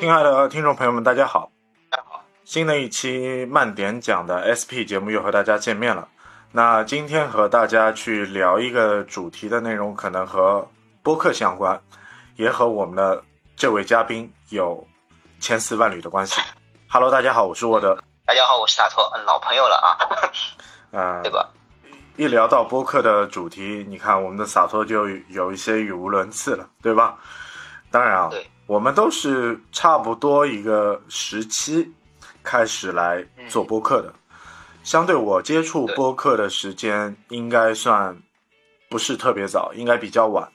亲爱的听众朋友们，大家好！大家好，新的一期慢点讲的 SP 节目又和大家见面了。那今天和大家去聊一个主题的内容，可能和播客相关，也和我们的这位嘉宾有千丝万缕的关系。Hello，大家好，我是沃德。大家好，我是大托，嗯，老朋友了啊，啊、对吧？一聊到播客的主题，你看我们的洒脱就有一些语无伦次了，对吧？当然啊对，我们都是差不多一个时期开始来做播客的。相对我接触播客的时间应该算不是特别早，应该比较晚。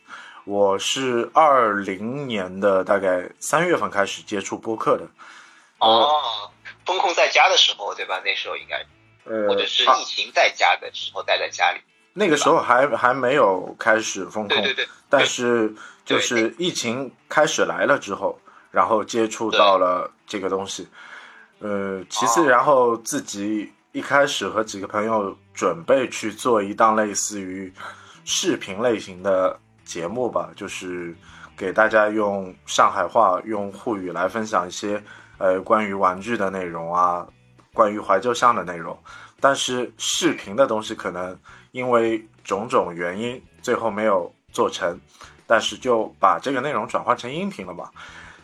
我是二零年的大概三月份开始接触播客的，哦，风控在家的时候，对吧？那时候应该，呃，或者是啊疫情在家的时候，待在家里。那个时候还还没有开始风控，对对对，但是就是疫情开始来了之后，然后接触到了这个东西，呃，其次哦。然后自己一开始和几个朋友准备去做一档类似于视频类型的节目吧，就是给大家用上海话、用沪语来分享一些呃关于玩具的内容啊，关于怀旧向的内容。但是视频的东西可能因为种种原因，最后没有做成，但是就把这个内容转换成音频了嘛。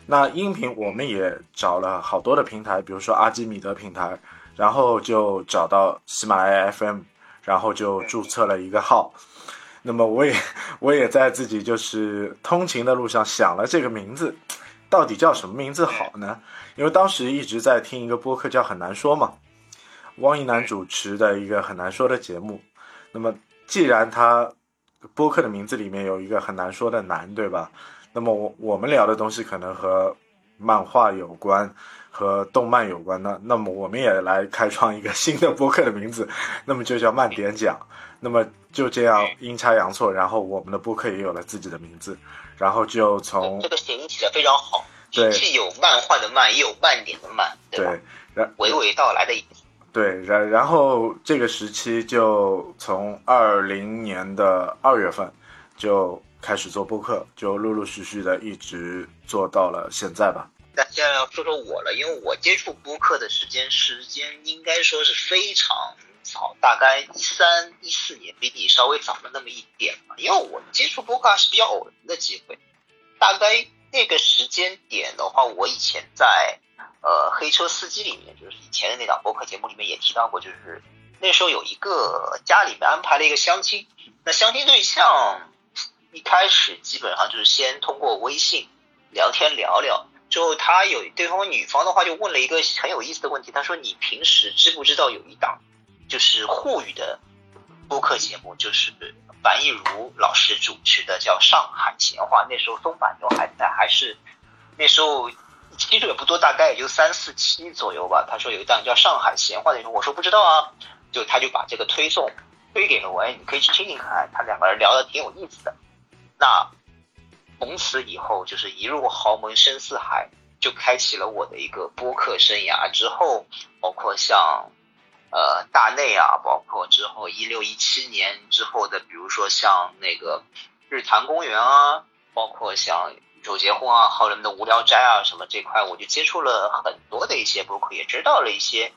那音频我们也找了好多的平台，比如说阿基米德平台，然后就找到喜马拉雅 FM，然后就注册了一个号。那么我也我也在自己就是通勤的路上想了这个名字，到底叫什么名字好呢？因为当时一直在听一个播客叫《很难说》嘛，汪一楠主持的一个很难说的节目。那么既然他播客的名字里面有一个很难说的难，对吧？那么我我们聊的东西可能和漫画有关，和动漫有关的，那么我们也来开创一个新的播客的名字，那么就叫慢点讲。那么就这样阴差阳错，然后我们的播客也有了自己的名字，然后就从这个谐音起的非常好，对既有漫画的漫，也有慢点的慢，对吧？对，然娓娓道来的意思。对，然然后这个时期就从二零年的二月份就开始做播客，就陆陆续续的一直做到了现在吧。那现在要说说我了，因为我接触播客的时间时间应该说是非常早，大概一三一四年，比你稍微早了那么一点嘛。因为我接触播客是比较偶然的机会，大概那个时间点的话，我以前在呃黑车司机里面，就是以前的那档播客节目里面也提到过，就是那时候有一个家里面安排了一个相亲，那相亲对象一开始基本上就是先通过微信聊天聊聊。之后他有对方女方的话就问了一个很有意思的问题，他说你平时知不知道有一档就是沪语的播客节目，就是樊亦茹老师主持的叫《上海闲话》，那时候松板牛还在，还是那时候期数也不多，大概也就三四期左右吧。他说有一档叫《上海闲话》那种，我说不知道啊，就他就把这个推送推给了我，哎，你可以去听听看，他两个人聊的挺有意思的。那从此以后就是一入豪门深似海，就开启了我的一个播客生涯。之后包括像呃大内啊，包括之后一六一七年之后的，比如说像那个日坛公园啊，包括像宇宙结婚啊，后来的无聊斋啊什么这块，我就接触了很多的一些播客，也知道了一些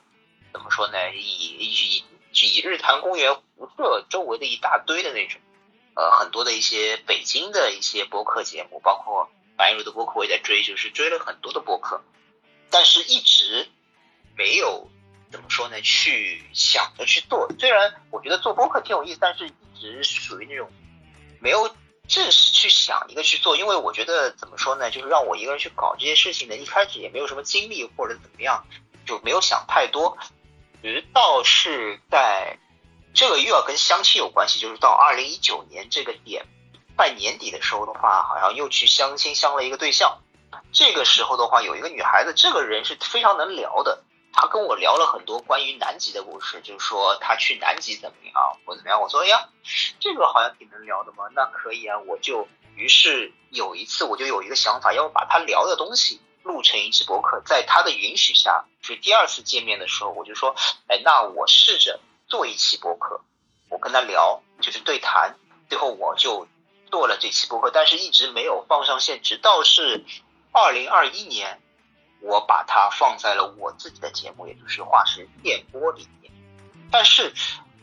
怎么说呢，以以以日坛公园辐射周围的一大堆的那种。呃，很多的一些北京的一些播客节目，包括白茹的播客，我也在追，就是追了很多的播客，但是一直没有怎么说呢，去想着去做。虽然我觉得做播客挺有意思，但是一直属于那种没有正式去想一个去做，因为我觉得怎么说呢，就是让我一个人去搞这些事情呢，一开始也没有什么精力或者怎么样，就没有想太多，直到是在。这个又要跟相亲有关系，就是到二零一九年这个点，快年底的时候的话，好像又去相亲相了一个对象。这个时候的话，有一个女孩子，这个人是非常能聊的，他跟我聊了很多关于南极的故事，就是说他去南极怎么样或怎么样。我说，哎呀，这个好像挺能聊的嘛，那可以啊。我就于是有一次我就有一个想法，要把他聊的东西录成一期博客，在他的允许下，是第二次见面的时候，我就说，哎，那我试着。做一期播客，我跟他聊，就是对谈，最后我就做了这期播客，但是一直没有放上线，直到是二零二一年我把它放在了我自己的节目，也就是化石电波里面。但是，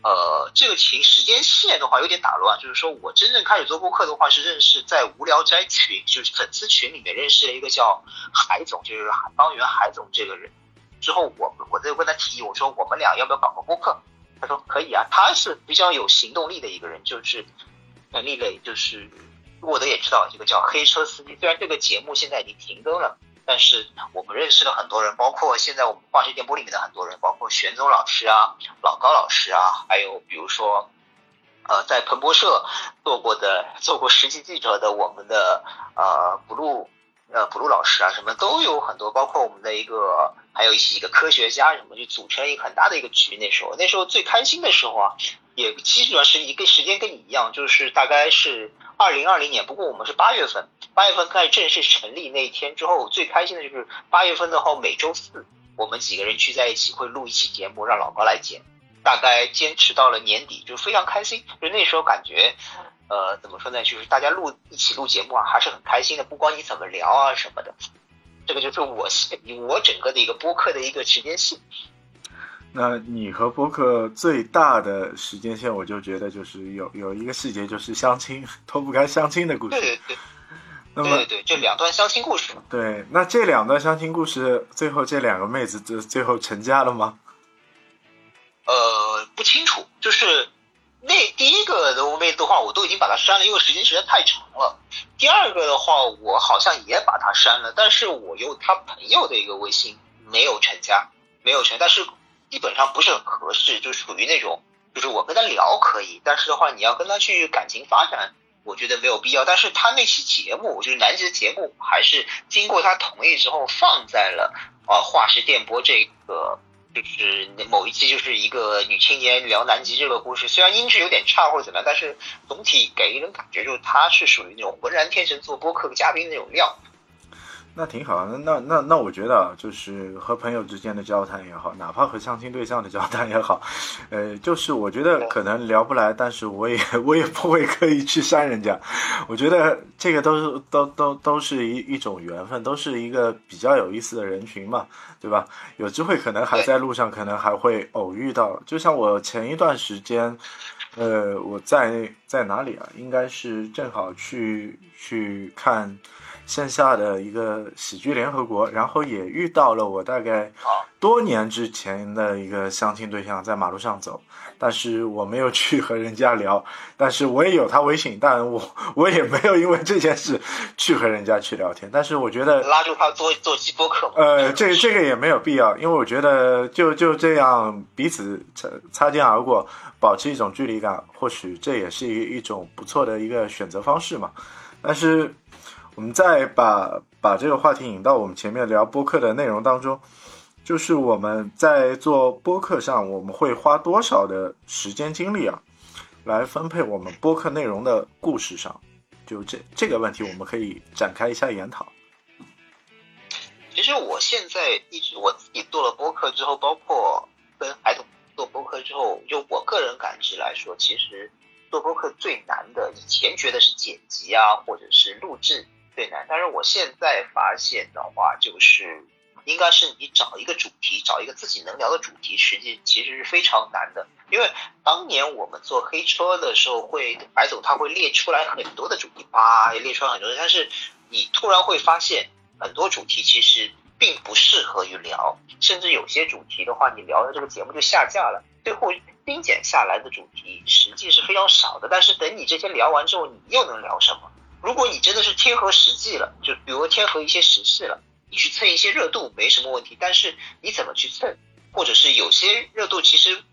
呃，这个情时间线的话有点打乱，就是说我真正开始做播客的话是认识在无聊斋群，就是粉丝群里面认识了一个叫海总，就是方圆海总这个人。之后我我再问他提议，我说我们俩要不要搞个播客？他说可以啊，他是比较有行动力的一个人，就是陈立磊，就是沃德也知道这个叫黑车司机。虽然这个节目现在已经停更了，但是我们认识了很多人，包括现在我们化学电波里面的很多人，包括玄宗老师啊、老高老师啊，还有比如说呃在彭博社做过的、做过实习记者的我们的呃不露。呃，普鲁老师啊，什么都有很多，包括我们的一个，还有一些一个科学家什么，就组成一个很大的一个局。那时候，那时候最开心的时候啊，也基本上是一个时间跟你一样，就是大概是二零二零年。不过我们是八月份，八月份开始正式成立那一天之后，最开心的就是八月份的话，每周四我们几个人聚在一起会录一期节目，让老高来剪。大概坚持到了年底，就非常开心。就那时候感觉。呃，怎么说呢？就是大家录一起录节目啊，还是很开心的。不光你怎么聊啊什么的，这个就是我我整个的一个播客的一个时间线。那你和播客最大的时间线，我就觉得就是有有一个细节，就是相亲 脱不开相亲的故事。对对对。那么对对，这两段相亲故事。对，那这两段相亲故事，最后这两个妹子最最后成家了吗？呃，不清楚，就是。那第一个的妹子的话，我都已经把它删了，因为时间实在太长了。第二个的话，我好像也把它删了，但是我有他朋友的一个微信，没有成家，没有成，但是基本上不是很合适，就属于那种，就是我跟他聊可以，但是的话，你要跟他去感情发展，我觉得没有必要。但是他那期节目，就是南极的节目，还是经过他同意之后放在了啊化石电波这个。就是某一期就是一个女青年聊南极这个故事，虽然音质有点差或者怎么样，但是总体给人感觉就是她是属于那种浑然天成做播客嘉宾那种料。那挺好，那那那那我觉得啊就是和朋友之间的交谈也好，哪怕和相亲对象的交谈也好，呃，就是我觉得可能聊不来，但是我也我也不会刻意去删人家。我觉得这个都是都都都是一一种缘分，都是一个比较有意思的人群嘛，对吧？有机会可能还在路上，可能还会偶遇到。就像我前一段时间，呃，我在在哪里啊？应该是正好去去看。线下的一个喜剧联合国，然后也遇到了我大概多年之前的一个相亲对象，在马路上走，但是我没有去 和人家聊，但是我也有他微信，但我我也没有因为这件事去和人家去聊天，但是我觉得拉住他做做期播客，呃，这这个也没有必要，因为我觉得就就这样彼此擦擦肩而过，保持一种距离感，或许这也是一一种不错的一个选择方式嘛，但是。我们再把把这个话题引到我们前面聊播客的内容当中，就是我们在做播客上，我们会花多少的时间精力啊，来分配我们播客内容的故事上？就这这个问题，我们可以展开一下研讨。其实我现在一直我自己做了播客之后，包括跟孩子做播客之后，就我个人感知来说，其实做播客最难的，以前觉得是剪辑啊，或者是录制。最难，但是我现在发现的话，就是应该是你找一个主题，找一个自己能聊的主题，实际其实是非常难的。因为当年我们做黑车的时候，会白总他会列出来很多的主题，叭列出来很多，但是你突然会发现很多主题其实并不适合于聊，甚至有些主题的话，你聊的这个节目就下架了。最后精简下来的主题实际是非常少的，但是等你这些聊完之后，你又能聊什么？如果你真的是贴合实际了，就比如贴合一些时事了，你去蹭一些热度没什么问题。但是你怎么去蹭，或者是有些热度其实，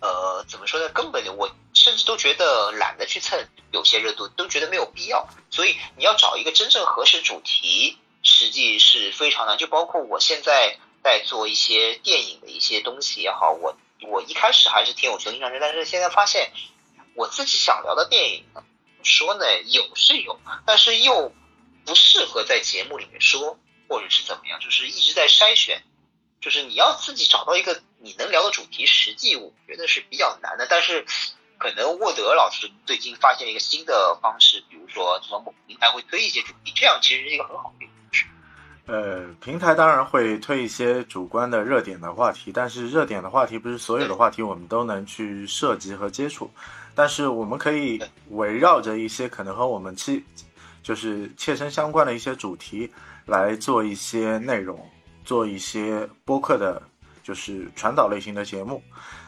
呃，怎么说呢？根本我甚至都觉得懒得去蹭，有些热度都觉得没有必要。所以你要找一个真正合适主题，实际是非常难。就包括我现在在做一些电影的一些东西也好，我我一开始还是挺有雄心壮志，但是现在发现我自己想聊的电影。说呢，有是有，但是又不适合在节目里面说，或者是怎么样，就是一直在筛选，就是你要自己找到一个你能聊的主题，实际我觉得是比较难的。但是可能沃德老师最近发现一个新的方式，比如说什么某平台会推一些主题，这样其实是一个很好的方式。呃，平台当然会推一些主观的热点的话题，但是热点的话题不是所有的话题我们都能去涉及和接触，但是我们可以围绕着一些可能和我们切就是切身相关的一些主题来做一些内容，做一些播客的，就是传导类型的节目。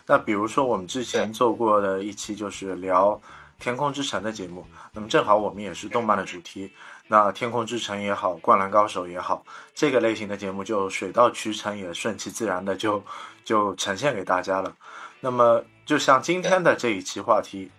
那比如说我们之前做过的一期就是聊《天空之城》的节目，那么正好我们也是动漫的主题。那《天空之城》也好，《灌篮高手》也好，这个类型的节目就水到渠成，也顺其自然的就就呈现给大家了。那么，就像今天的这一期话题，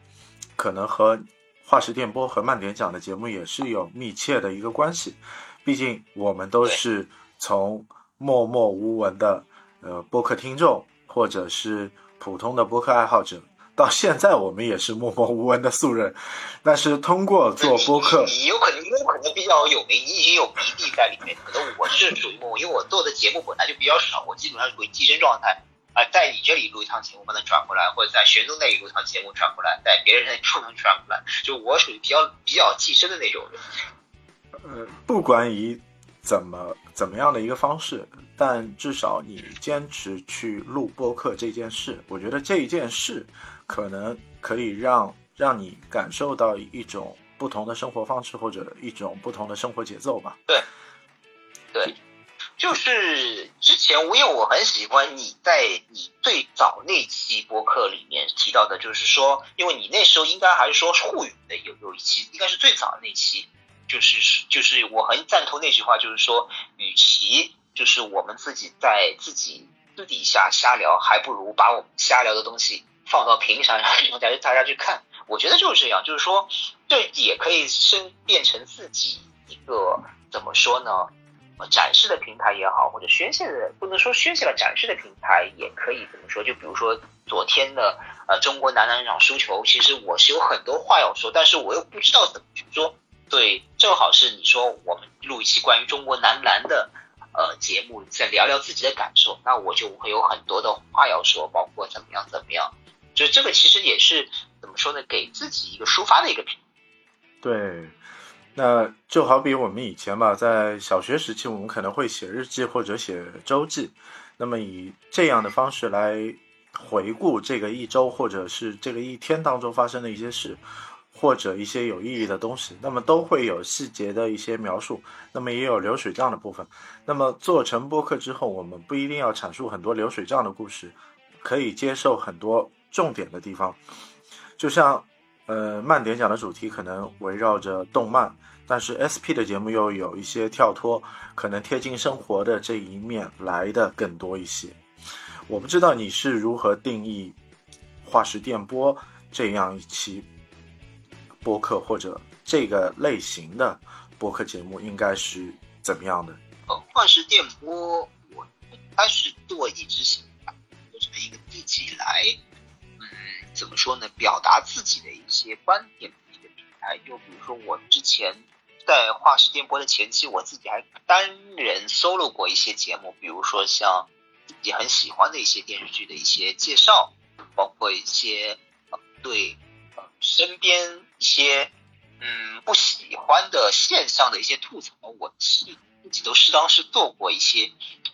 可能和化石电波和慢点讲的节目也是有密切的一个关系。毕竟我们都是从默默无闻的呃播客听众，或者是普通的播客爱好者。到现在我们也是默默无闻的素人，但是通过做播客，你有可能，有可能比较有名，你已经有名利在里面。可能我是属于默默，因为我做的节目本来就比较少，我基本上属于寄生状态。啊，在你这里录一趟节目，把它转过来，或者在玄宗那里录一趟节目转过来，在别人那里不能转过来，就我属于比较比较寄生的那种人。呃，不管以怎么怎么样的一个方式，但至少你坚持去录播客这件事，我觉得这一件事。可能可以让让你感受到一种不同的生活方式，或者一种不同的生活节奏吧。对，对，就是之前我因为我很喜欢你在你最早那期播客里面提到的，就是说，因为你那时候应该还是说沪语的有有一期，应该是最早的那期，就是就是我很赞同那句话，就是说，与其就是我们自己在自己私底下瞎聊，还不如把我们瞎聊的东西。放到屏上，让大家大家去看，我觉得就是这样，就是说，这也可以生变成自己一个怎么说呢？展示的平台也好，或者宣泄的，不能说宣泄了，展示的平台也可以怎么说？就比如说昨天的呃中国男篮场输球，其实我是有很多话要说，但是我又不知道怎么去说。对，正好是你说我们录一期关于中国男篮的呃节目，再聊聊自己的感受，那我就会有很多的话要说，包括怎么样怎么样。就这个其实也是怎么说呢？给自己一个抒发的一个平台。对，那就好比我们以前吧，在小学时期，我们可能会写日记或者写周记，那么以这样的方式来回顾这个一周或者是这个一天当中发生的一些事，或者一些有意义的东西，那么都会有细节的一些描述，那么也有流水账的部分。那么做成播客之后，我们不一定要阐述很多流水账的故事，可以接受很多。重点的地方，就像，呃，慢点讲的主题可能围绕着动漫，但是 SP 的节目又有一些跳脱，可能贴近生活的这一面来的更多一些。我不知道你是如何定义化石电波这样一期播客或者这个类型的播客节目应该是怎么样的？呃，化石电波，我开始做一直想做成一个自己来。怎么说呢？表达自己的一些观点的一个平台，就比如说我之前在画室电波的前期，我自己还单人 solo 过一些节目，比如说像自己很喜欢的一些电视剧的一些介绍，包括一些对身边一些嗯不喜欢的现象的一些吐槽，我是自己都适当是做过一些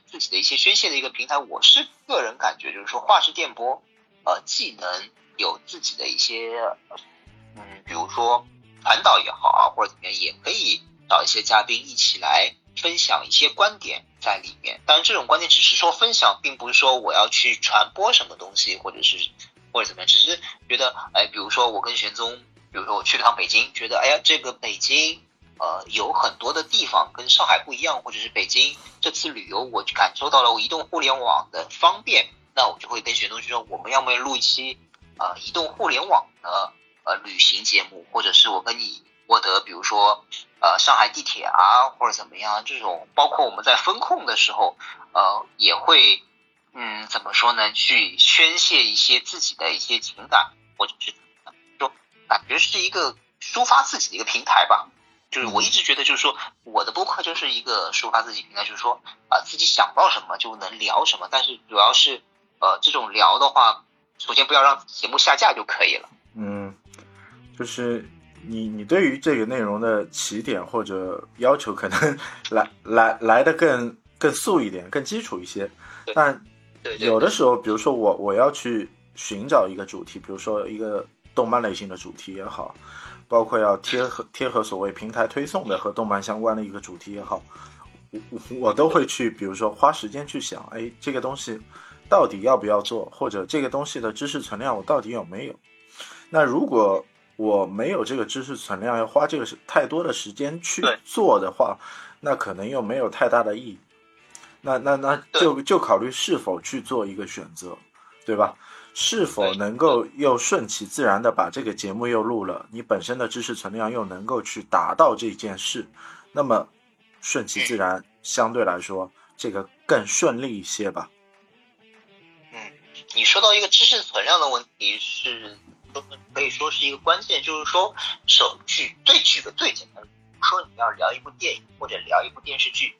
自己的一些宣泄的一个平台。我是个人感觉，就是说画室电波呃既能有自己的一些，嗯，比如说传导也好啊，或者怎么样，也可以找一些嘉宾一起来分享一些观点在里面。当然，这种观点只是说分享，并不是说我要去传播什么东西，或者是或者怎么样，只是觉得，哎，比如说我跟玄宗，比如说我去了趟北京，觉得，哎呀，这个北京，呃，有很多的地方跟上海不一样，或者是北京这次旅游，我感受到了移动互联网的方便，那我就会跟玄宗说，我们要不要录一期？呃，移动互联网的呃旅行节目，或者是我跟你获得，比如说呃上海地铁啊，或者怎么样，这种包括我们在风控的时候，呃也会嗯怎么说呢，去宣泄一些自己的一些情感，或者是说感觉是一个抒发自己的一个平台吧。就是我一直觉得，就是说我的播客就是一个抒发自己平台，就是说啊自己想到什么就能聊什么，但是主要是呃这种聊的话。首先不要让节目下架就可以了。嗯，就是你你对于这个内容的起点或者要求可能 来来来的更更素一点，更基础一些。但有的时候，比如说我我要去寻找一个主题，比如说一个动漫类型的主题也好，包括要贴合贴合所谓平台推送的和动漫相关的一个主题也好，我我都会去，比如说花时间去想，哎，这个东西到底要不要做，或者这个东西的知识存量我到底有没有？那如果我没有这个知识存量，要花这个太多的时间去做的话，那可能又没有太大的意义。那那那就就考虑是否去做一个选择，对吧？是否能够又顺其自然的把这个节目又录了，你本身的知识存量又能够去达到这件事，那么顺其自然相对来说这个更顺利一些吧。你说到一个知识存量的问题是。可以说是一个关键，就是说，首举最举个最简单的，说你要聊一部电影或者聊一部电视剧，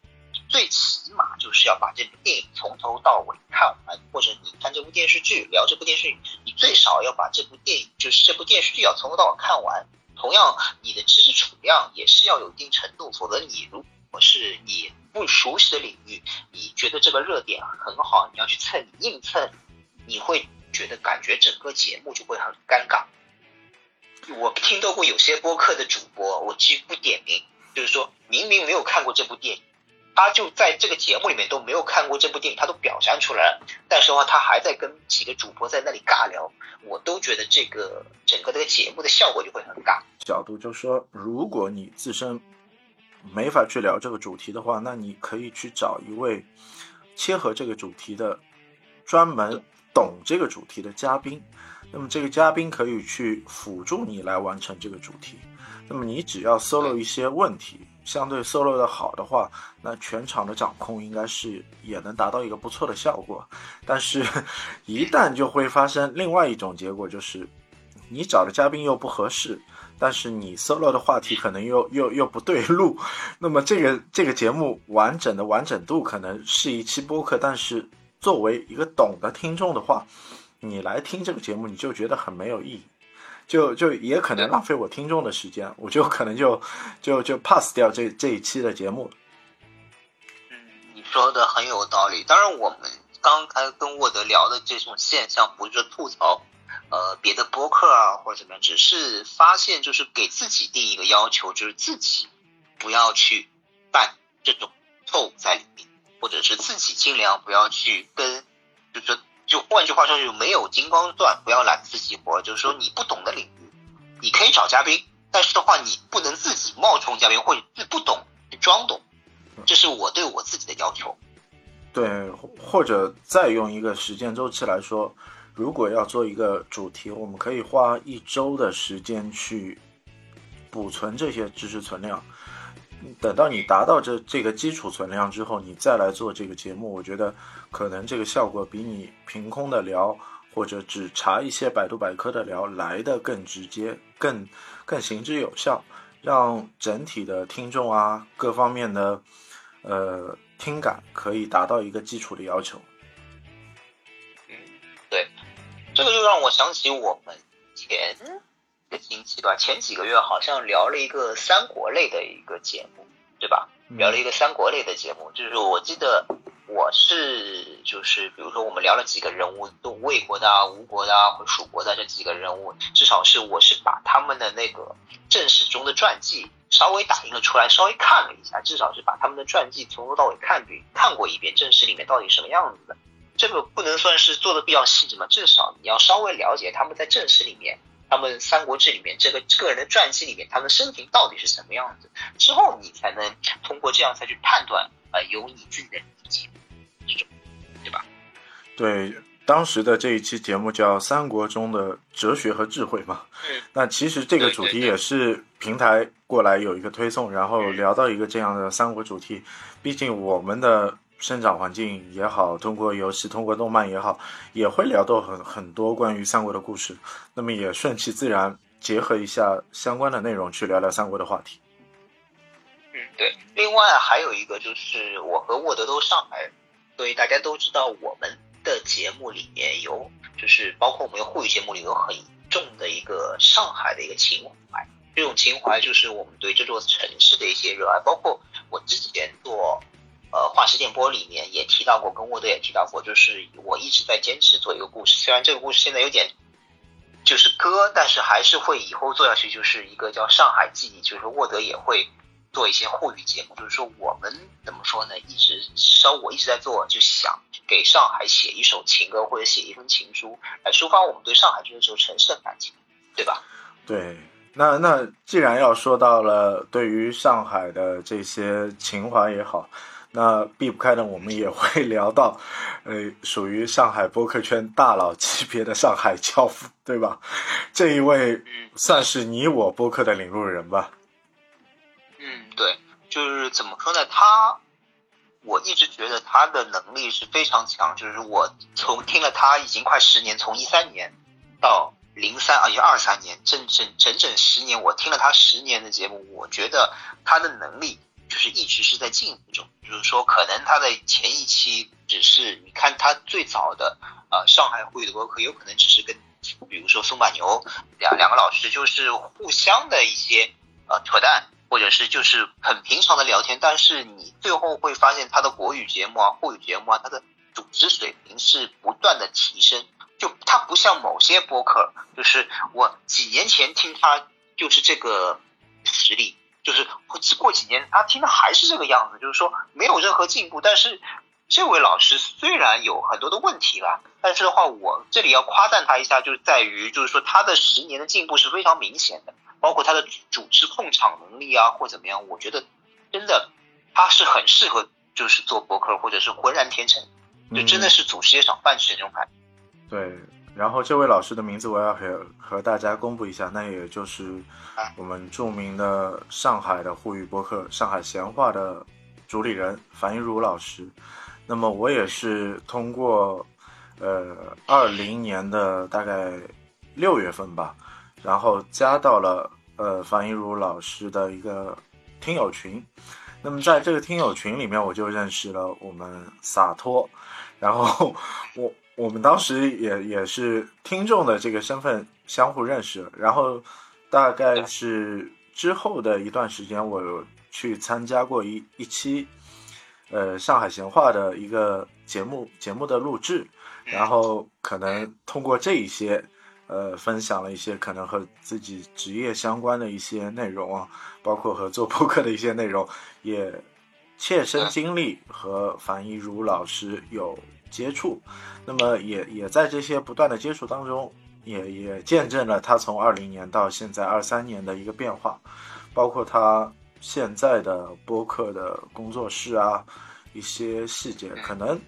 最起码就是要把这部电影从头到尾看完，或者你看这部电视剧聊这部电视剧，你最少要把这部电影就是这部电视剧要从头到尾看完。同样，你的知识储量也是要有一定程度，否则你如果是你不熟悉的领域，你觉得这个热点很好，你要去蹭，硬蹭，你会。觉得感觉整个节目就会很尴尬。我听到过有些播客的主播，我既不点名，就是说明明没有看过这部电影，他就在这个节目里面都没有看过这部电影，他都表现出来了，但是的话他还在跟几个主播在那里尬聊，我都觉得这个整个这个节目的效果就会很尬。角度就是说，如果你自身没法去聊这个主题的话，那你可以去找一位切合这个主题的专门。懂这个主题的嘉宾，那么这个嘉宾可以去辅助你来完成这个主题。那么你只要 solo 一些问题，相对 solo 的好的话，那全场的掌控应该是也能达到一个不错的效果。但是，一旦就会发生另外一种结果，就是你找的嘉宾又不合适，但是你 solo 的话题可能又 又又不对路。那么这个这个节目完整的完整度可能是一期播客，但是。作为一个懂的听众的话，你来听这个节目，你就觉得很没有意义，就就也可能浪费我听众的时间，我就可能就就就 pass 掉这这一期的节目。嗯，你说的很有道理。当然，我们刚才跟沃德聊的这种现象，不是吐槽呃别的播客啊或者怎么样，只是发现就是给自己定一个要求，就是自己不要去犯这种错误在里面。或者是自己尽量不要去跟，就是，就换句话说，就没有金刚钻，不要揽自己活。就是说，你不懂的领域，你可以找嘉宾，但是的话，你不能自己冒充嘉宾，或者不懂装懂。这是我对我自己的要求。对，或者再用一个时间周期来说，如果要做一个主题，我们可以花一周的时间去补存这些知识存量。等到你达到这这个基础存量之后，你再来做这个节目，我觉得可能这个效果比你凭空的聊或者只查一些百度百科的聊来的更直接、更更行之有效，让整体的听众啊各方面的呃听感可以达到一个基础的要求。嗯，对，这个就让我想起我们前。个星期吧，前几个月好像聊了一个三国类的一个节目，对吧？聊了一个三国类的节目，就是我记得我是就是比如说我们聊了几个人物，都魏国的、啊、吴国的啊、或蜀国的这几个人物，至少是我是把他们的那个正史中的传记稍微打印了出来，稍微看了一下，至少是把他们的传记从头到尾看遍看过一遍，正史里面到底什么样子的。这个不能算是做的比较细致嘛，至少你要稍微了解他们在正史里面。他们《三国志》里面这个个人的传记里面，他们生平到底是什么样子？之后你才能通过这样才去判断，呃，有你自己的理解，这种，对吧？对，当时的这一期节目叫《三国中的哲学和智慧》嘛。嗯。那其实这个主题也是平台过来有一个推送，然后聊到一个这样的三国主题。毕竟我们的。生长环境也好，通过游戏、通过动漫也好，也会聊到很很多关于三国的故事。那么也顺其自然，结合一下相关的内容去聊聊三国的话题。嗯，对。另外还有一个就是我和沃德都上海，所以大家都知道我们的节目里面有，就是包括我们的沪语节目里有很重的一个上海的一个情怀。这种情怀就是我们对这座城市的一些热爱。包括我之前做呃化石电波里面也提到过，跟沃德也提到过，就是我一直在坚持做一个故事，虽然这个故事现在有点就是歌，但是还是会以后做下去，就是一个叫《上海记忆》，就是沃德也会。做一些沪语节目，就是说我们怎么说呢？一直至少我一直在做，就想给上海写一首情歌或者写一封情书，来抒发我们对上海这座城市的感情，对吧？对，那那既然要说到了对于上海的这些情怀也好，那避不开呢我们也会 聊到，呃，属于上海播客圈大佬级别的上海教父，对吧？这一位算是你我播客的领路人吧。嗯对，就是怎么说呢？他，我一直觉得他的能力是非常强。就是我从听了他已经快十年，从一三年到零三，而且二三年，整整整整十年，我听了他十年的节目，我觉得他的能力就是一直是在进步中。就是说，可能他的前一期只是你看他最早的呃上海沪语的博客，有可能只是跟比如说松柏牛两两个老师就是互相的一些呃扯淡。或者是就是很平常的聊天，但是你最后会发现他的国语节目啊、沪语节目啊，他的组织水平是不断的提升。就他不像某些播客，就是我几年前听他就是这个实力，就是过几年他听的还是这个样子，就是说没有任何进步。但是这位老师虽然有很多的问题吧，但是的话，我这里要夸赞他一下，就是在于就是说他的十年的进步是非常明显的。包括他的组织控场能力啊，或怎么样，我觉得真的他是很适合，就是做博客或者是浑然天成，就真的是祖师爷赏饭吃那种感觉。对，然后这位老师的名字我要和和大家公布一下，那也就是我们著名的上海的沪语播客《上海闲话》的主理人樊一茹老师。那么我也是通过呃二零年的大概六月份吧。然后加到了呃樊一茹老师的一个听友群，那么在这个听友群里面，我就认识了我们洒脱，然后 我我们当时也也是听众的这个身份相互认识，然后大概是之后的一段时间，我去参加过一一期呃上海闲话的一个节目节目的录制，然后可能通过这一些。呃，分享了一些可能和自己职业相关的一些内容啊，包括和做播客的一些内容，也切身经历和樊一茹老师有接触，那么也也在这些不断的接触当中，也也见证了他从二零年到现在二三年的一个变化，包括他现在的播客的工作室啊，一些细节，可能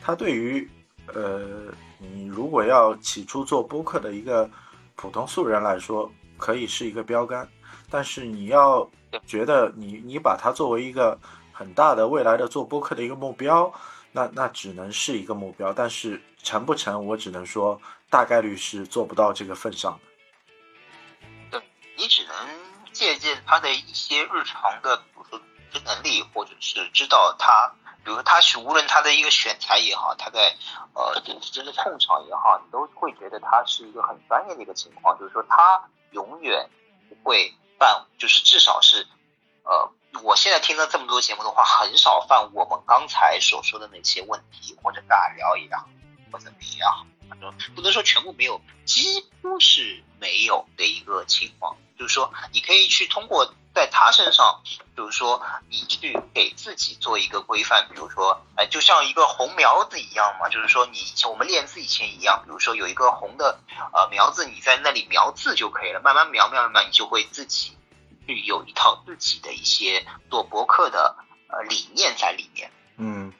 他对于呃。你如果要起初做播客的一个普通素人来说，可以是一个标杆，但是你要觉得你你把它作为一个很大的未来的做播客的一个目标，那那只能是一个目标，但是成不成，我只能说大概率是做不到这个份上的。对你只能借鉴他的一些日常的，比如说组织能力，或者是知道他。比如他是无论他的一个选材也好，他在呃真的控场也好，你都会觉得他是一个很专业的一个情况。就是说他永远不会犯，就是至少是呃，我现在听了这么多节目的话，很少犯我们刚才所说的那些问题，或者尬聊也好，或者怎么样，反正不能说全部没有，几乎是没有的一个情况。就是说你可以去通过。在他身上，就是说你去给自己做一个规范，比如说，哎，就像一个红苗子一样嘛，就是说你以前我们练字以前一样，比如说有一个红的呃苗子，你在那里描字就可以了，慢慢描描描描，你就会自己去有一套自己的一些做博客的呃理念在里面。嗯，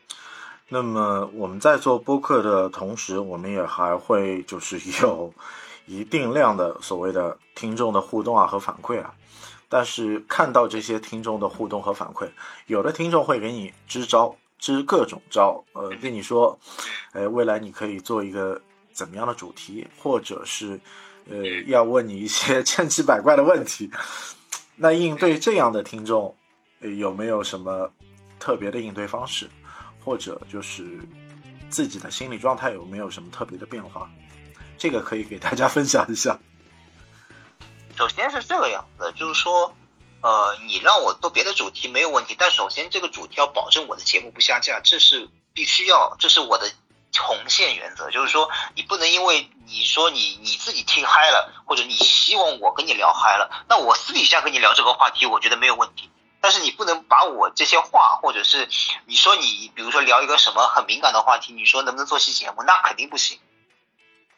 那么我们在做播客的同时，我们也还会就是有一定量的所谓的听众的互动啊和反馈啊。但是看到这些听众的互动和反馈，有的听众会给你支招，支各种招，呃，跟你说，呃，未来你可以做一个怎么样的主题，或者是，呃，要问你一些 千奇百怪的问题。那应对这样的听众，有没有什么特别的应对方式，或者就是自己的心理状态有没有什么特别的变化？这个可以给大家分享一下。首先是这个样子，就是说，呃，你让我做别的主题没有问题，但首先这个主题要保证我的节目不下架，这是必须要，这是我的红线原则，就是说你不能因为你说你你自己听嗨了，或者你希望我跟你聊嗨了，那我私底下跟你聊这个话题，我觉得没有问题。但是你不能把我这些话，或者是你说你，比如说聊一个什么很敏感的话题，你说能不能做期节目？那肯定不行，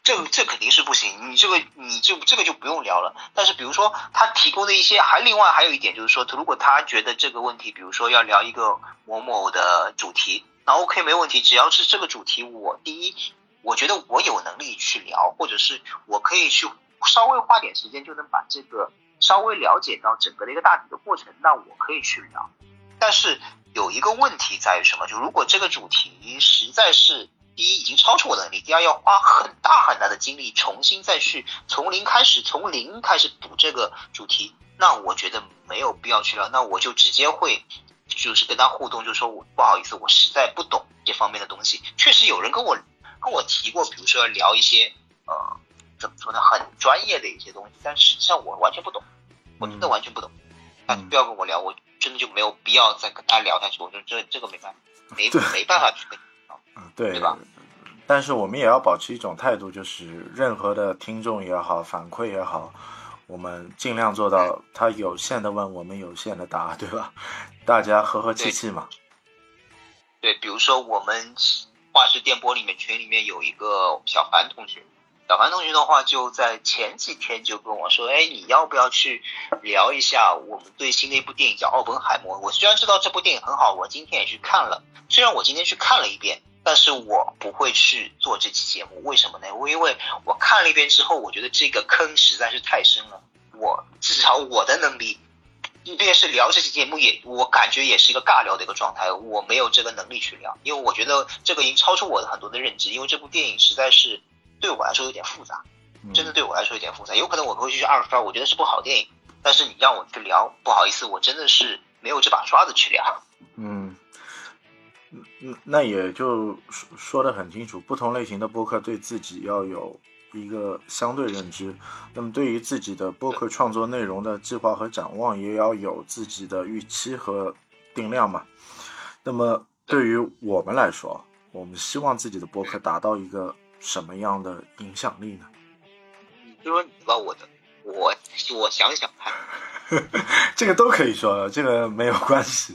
这这肯定是不行。你这个你就这个就不用聊了。但是比如说他提供的一些，还另外还有一点就是说，如果他觉得这个问题，比如说要聊一个某某的主题，那 OK 没问题，只要是这个主题，我第一，我觉得我有能力去聊，或者是我可以去稍微花点时间就能把这个。稍微了解到整个的一个大体的过程，那我可以去聊。但是有一个问题在于什么？就如果这个主题实在是第一已经超出我的能力，第二要花很大很大的精力重新再去从零开始，从零开始补这个主题，那我觉得没有必要去聊。那我就直接会就是跟他互动，就说我不好意思，我实在不懂这方面的东西。确实有人跟我跟我提过，比如说聊一些呃。怎么说呢？很专业的一些东西，但实际上我完全不懂，我真的完全不懂。那，你不要跟我聊，我真的就没有必要再跟他聊下去。我说这这个没办法，没没办法去跟嗯，对，对吧？但是我们也要保持一种态度，就是任何的听众也好，反馈也好，我们尽量做到他有限的问，我们有限的答，对吧？大家和和气气嘛。对，比如说我们画室电波里面群里面有一个小凡同学。小凡同学的话，就在前几天就跟我说：“哎，你要不要去聊一下我们最新的一部电影叫《奥本海默》？我虽然知道这部电影很好，我今天也去看了。虽然我今天去看了一遍，但是我不会去做这期节目。为什么呢？我因为我看了一遍之后，我觉得这个坑实在是太深了。我至少我的能力，即便是聊这期节目，也我感觉也是一个尬聊的一个状态。我没有这个能力去聊，因为我觉得这个已经超出我的很多的认知。因为这部电影实在是。”对我来说有点复杂，真的对我来说有点复杂。有可能我会去二刷，我觉得是部好电影，但是你让我去聊，不好意思，我真的是没有这把刷子去聊。嗯，嗯，那也就说说的很清楚，不同类型的播客对自己要有一个相对认知，那么对于自己的播客创作内容的计划和展望，也要有自己的预期和定量嘛。那么对于我们来说，我们希望自己的播客达到一个。什么样的影响力呢？你就说你吧，我的，我我想想看，这个都可以说，这个没有关系。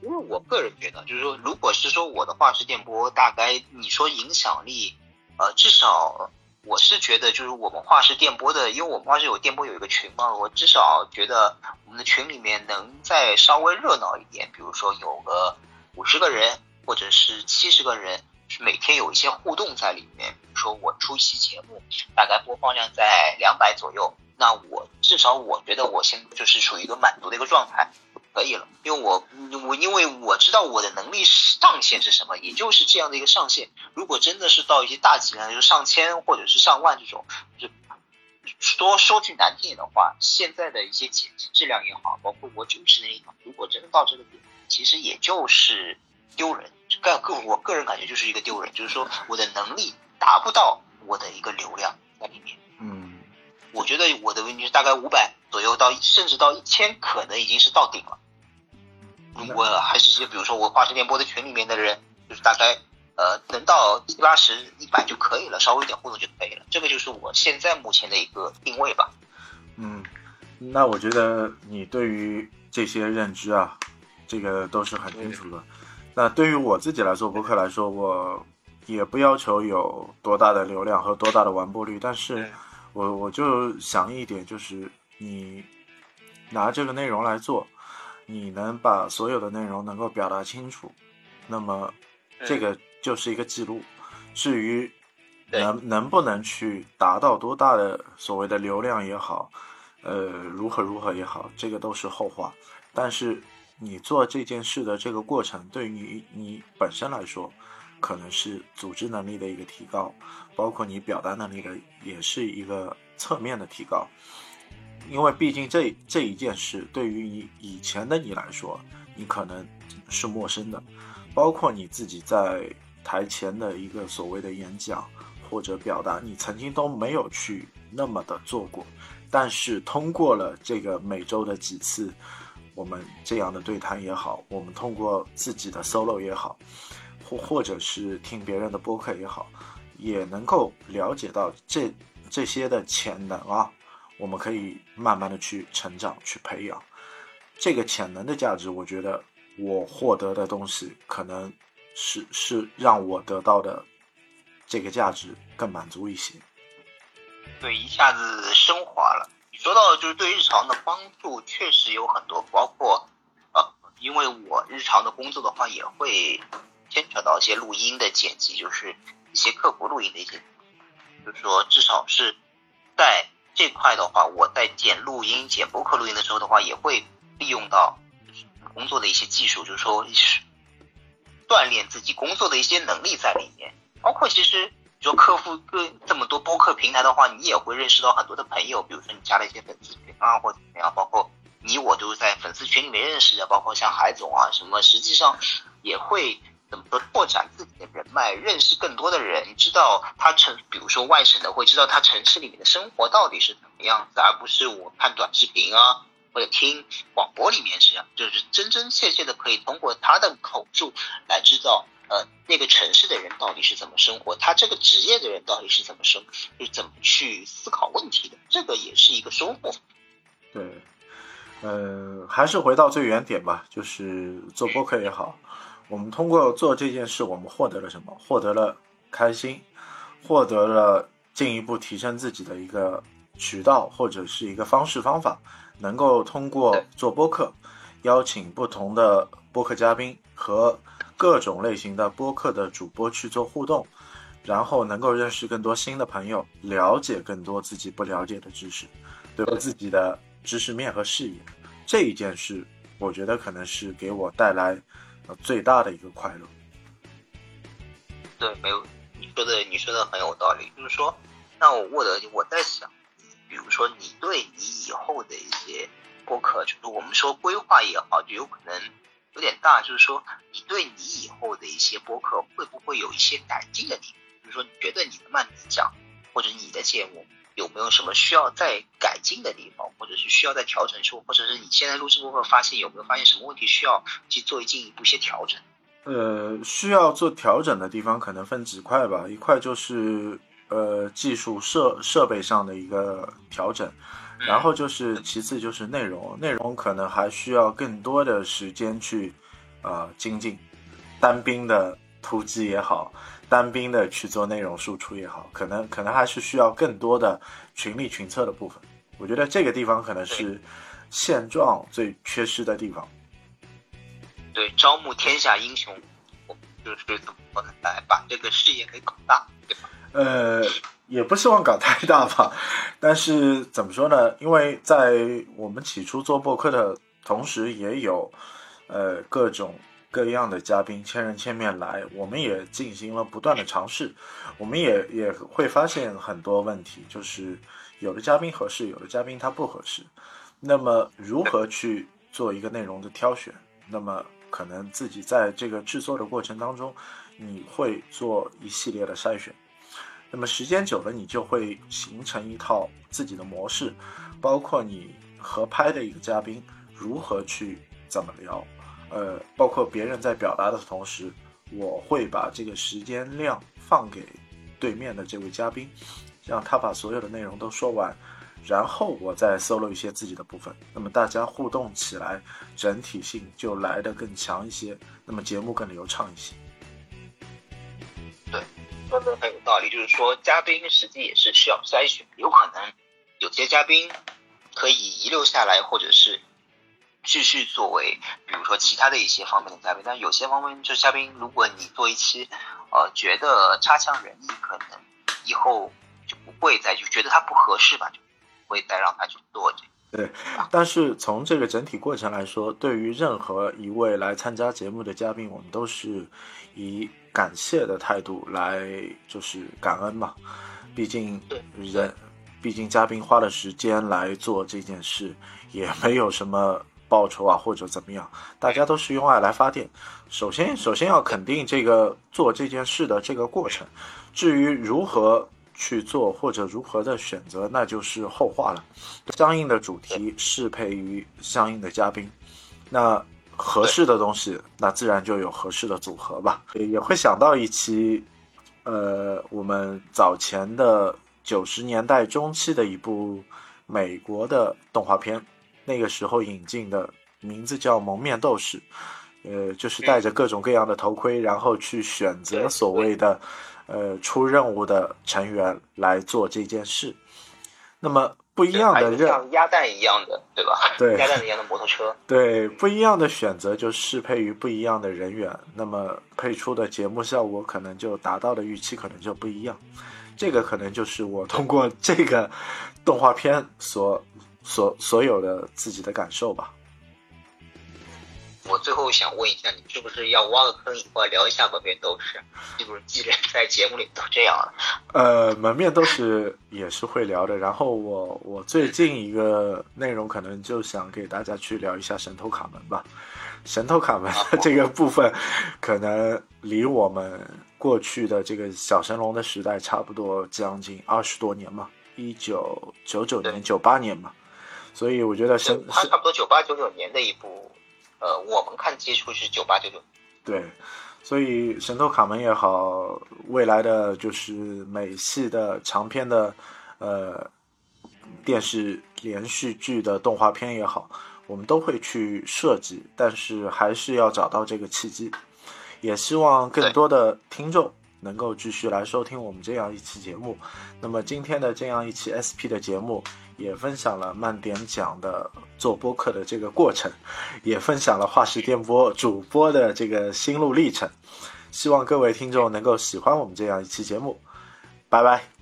因为我个人觉得，就是说，如果是说我的话是电波，大概你说影响力，呃，至少我是觉得，就是我们画室电波的，因为我们画室有电波有一个群嘛，我至少觉得我们的群里面能再稍微热闹一点，比如说有个五十个人或者是七十个人。每天有一些互动在里面，比如说我出一期节目，大概播放量在两百左右，那我至少我觉得我现在就是属于一个满足的一个状态，可以了。因为我我因为我知道我的能力上限是什么，也就是这样的一个上限。如果真的是到一些大体量，就是上千或者是上万这种，就说说句难听点的话，现在的一些剪辑质量也好，包括我主持人也好，如果真的到这个点，其实也就是丢人。个个我个人感觉就是一个丢人，就是说我的能力达不到我的一个流量在里面。嗯，我觉得我的问题是大概五百左右到甚至到一千，可能已经是到顶了。我还是些比如说我华视电波的群里面的人，就是大概呃能到七八十、一百就可以了，稍微一点互动就可以了。这个就是我现在目前的一个定位吧。嗯，那我觉得你对于这些认知啊，这个都是很清楚的。那对于我自己来做，博客来说，我也不要求有多大的流量和多大的完播率，但是我我就想一点，就是你拿这个内容来做，你能把所有的内容能够表达清楚，那么这个就是一个记录。至于能能不能去达到多大的所谓的流量也好，呃，如何如何也好，这个都是后话。但是。你做这件事的这个过程，对于你本身来说，可能是组织能力的一个提高，包括你表达能力的也是一个侧面的提高。因为毕竟这这一件事对于你以前的你来说，你可能是陌生的，包括你自己在台前的一个所谓的演讲或者表达，你曾经都没有去那么的做过。但是通过了这个每周的几次我们这样的对谈也好，我们通过自己的 solo 也好，或或者是听别人的播客也好，也能够了解到这这些的潜能啊，我们可以慢慢的去成长，去培养这个潜能的价值。我觉得我获得的东西可能是是让我得到的这个价值更满足一些。对，一下子升华了。你说到就是对日常的帮助，确实有很多，包括呃，因为我日常的工作的话，也会牵扯到一些录音的剪辑，就是一些客服录音的一些，就是说至少是在这块的话，我在剪录音、剪播客录音的时候的话，也会利用到工作的一些技术，就是说锻炼自己工作的一些能力在里面，包括其实。说客户各这么多播客平台的话，你也会认识到很多的朋友，比如说你加了一些粉丝群啊，或者怎么样，包括你我都是在粉丝群里面认识的，包括像海总啊什么，实际上也会怎么说拓展自己的人脉，认识更多的人，知道他城，比如说外省的会知道他城市里面的生活到底是怎么样子，而不是我看短视频啊或者听广播里面是这样，就是真真切切的可以通过他的口述来知道。呃，那个城市的人到底是怎么生活？他这个职业的人到底是怎么生，是怎么去思考问题的？这个也是一个收获。对，呃，还是回到最原点吧，就是做播客也好，我们通过做这件事，我们获得了什么？获得了开心，获得了进一步提升自己的一个渠道或者是一个方式方法，能够通过做播客，邀请不同的播客嘉宾和。各种类型的播客的主播去做互动，然后能够认识更多新的朋友，了解更多自己不了解的知识，对自己的知识面和视野，这一件事，我觉得可能是给我带来最大的一个快乐。对，没有你说的，你说的很有道理。就是说，那我我的，我在想，比如说你对你以后的一些播客，就是我们说规划也好，就有可能。有点大，就是说，你对你以后的一些播客会不会有一些改进的地方？就是说，你觉得你的慢讲或者你的节目有没有什么需要再改进的地方，或者是需要再调整处，或者是你现在录制播客发现有没有发现什么问题需要去做进一步一些调整？呃，需要做调整的地方可能分几块吧，一块就是呃技术设设备上的一个调整。然后就是其次就是内容，内容可能还需要更多的时间去，呃精进，单兵的突击也好，单兵的去做内容输出也好，可能可能还是需要更多的群力群策的部分。我觉得这个地方可能是现状最缺失的地方。对，招募天下英雄，我就是怎么来把这个事业给搞大，对吧？呃。也不希望搞太大吧，但是怎么说呢？因为在我们起初做播客的同时，也有呃各种各样的嘉宾千人千面来，我们也进行了不断的尝试，我们也也会发现很多问题，就是有的嘉宾合适，有的嘉宾他不合适。那么如何去做一个内容的挑选？那么可能自己在这个制作的过程当中，你会做一系列的筛选。那么时间久了，你就会形成一套自己的模式，包括你合拍的一个嘉宾如何去怎么聊，呃，包括别人在表达的同时，我会把这个时间量放给对面的这位嘉宾，让他把所有的内容都说完，然后我再 solo 一些自己的部分，那么大家互动起来，整体性就来得更强一些，那么节目更流畅一些。对说的很有道理，就是说嘉宾实际也是需要筛选，有可能有些嘉宾可以遗留下来，或者是继续作为，比如说其他的一些方面的嘉宾。但有些方面，就嘉宾，如果你做一期，呃，觉得差强人意，可能以后就不会再就觉得他不合适吧，就不会再让他去做这个。对，但是从这个整体过程来说，对于任何一位来参加节目的嘉宾，我们都是以。感谢的态度来就是感恩嘛，毕竟人，毕竟嘉宾花了时间来做这件事，也没有什么报酬啊或者怎么样，大家都是用爱来发电。首先，首先要肯定这个做这件事的这个过程，至于如何去做或者如何的选择，那就是后话了。相应的主题适配于相应的嘉宾，那合适的东西，那自然就有合适的组合吧。也会想到一期，呃，我们早前的九十年代中期的一部美国的动画片，那个时候引进的名字叫《蒙面斗士》，呃，就是戴着各种各样的头盔，然后去选择所谓的。呃，出任务的成员来做这件事，那么不一样的任像鸭蛋一样的，对吧？对，鸭蛋一样的摩托车。对，不一样的选择就适配于不一样的人员，那么配出的节目效果可能就达到的预期可能就不一样。这个可能就是我通过这个动画片所所所有的自己的感受吧。我最后想问一下，你是不是要挖个坑，以后聊一下门面斗士？是不是既然在节目里都这样了？呃，门面斗士也是会聊的。然后我我最近一个内容可能就想给大家去聊一下神偷卡门吧。神偷卡门的这个部分，可能离我们过去的这个小神龙的时代差不多将近二十多年嘛，一九九九年、九八年嘛。所以我觉得神他差不多九八九九年的一部。呃，我们看接触是九八九九，对，所以神偷卡门也好，未来的就是美系的长篇的，呃，电视连续剧的动画片也好，我们都会去设计，但是还是要找到这个契机，也希望更多的听众。能够继续来收听我们这样一期节目，那么今天的这样一期 SP 的节目也分享了慢点讲的做播客的这个过程，也分享了化石电波主播的这个心路历程，希望各位听众能够喜欢我们这样一期节目，拜拜。